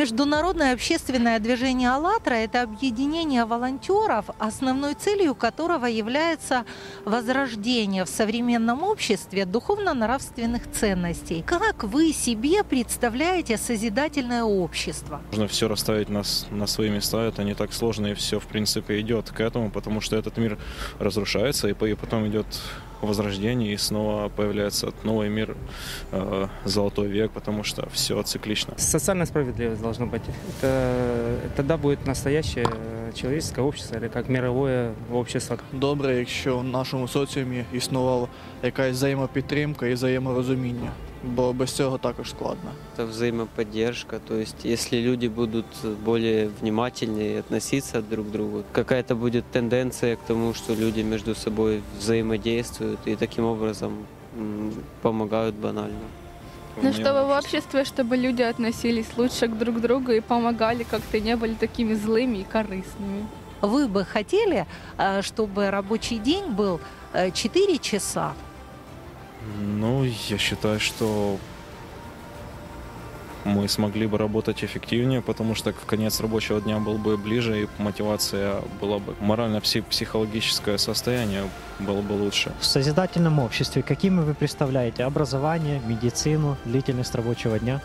Международное общественное движение «АЛЛАТРА» – это объединение волонтеров, основной целью которого является возрождение в современном обществе духовно-нравственных ценностей. Как вы себе представляете созидательное общество? Нужно все расставить на, с- на свои места, это не так сложно, и все, в принципе, идет к этому, потому что этот мир разрушается, и потом идет возрождение, и снова появляется новый мир, э, золотой век, потому что все циклично. Социальная справедливость должна быть. Это, тогда будет настоящее э, человеческое общество, или как мировое общество. Добре, якщо в нашому соціумі існувала якась взаємопідтримка і взаєморозуміння, бо без цього також складно. Это взаимоподдержка, то есть если люди будут более внимательнее относиться друг к другу, какая-то будет тенденция к тому, что люди между собой взаимодействуют и таким образом м, помогают банально. Ну, чтобы в обществе, чтобы люди относились лучше к друг другу и помогали, как-то не были такими злыми и корыстными. Вы бы хотели, э, чтобы рабочий день был э, 4 часа? Ну, я считаю, что мы смогли бы работать эффективнее, потому что конец рабочего дня был бы ближе, и мотивация была бы морально-психологическое состояние было бы лучше. В созидательном обществе какими вы представляете образование, медицину, длительность рабочего дня?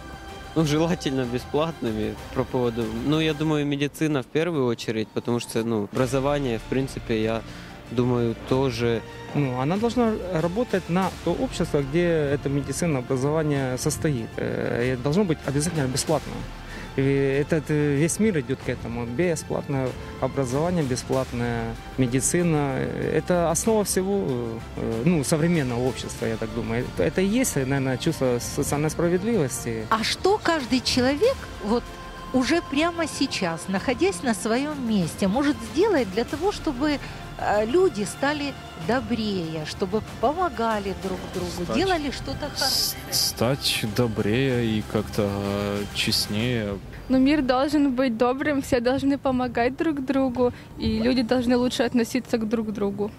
Ну, желательно бесплатными по поводу... Ну, я думаю, медицина в первую очередь, потому что, ну, образование, в принципе, я думаю, тоже Ну, она должна работать на то общество, где эта медицина, образование состоит. Э, И должно быть обязательно бесплатно. И этот э, весь мир идет к этому. Бесплатное образование, бесплатная медицина. Это основа всего э, ну, современного общества, я так думаю. Это, это и есть, наверное, чувство социальной справедливости. А что каждый человек вот уже прямо сейчас, находясь на своем месте, может сделать для того, чтобы э, люди стали добрее, чтобы помогали друг другу, Стать- делали что-то хорошее? Стать добрее и как-то э, честнее, Но мир должен быть добрым, все должны помогать друг другу, и люди должны лучше относиться к друг другу.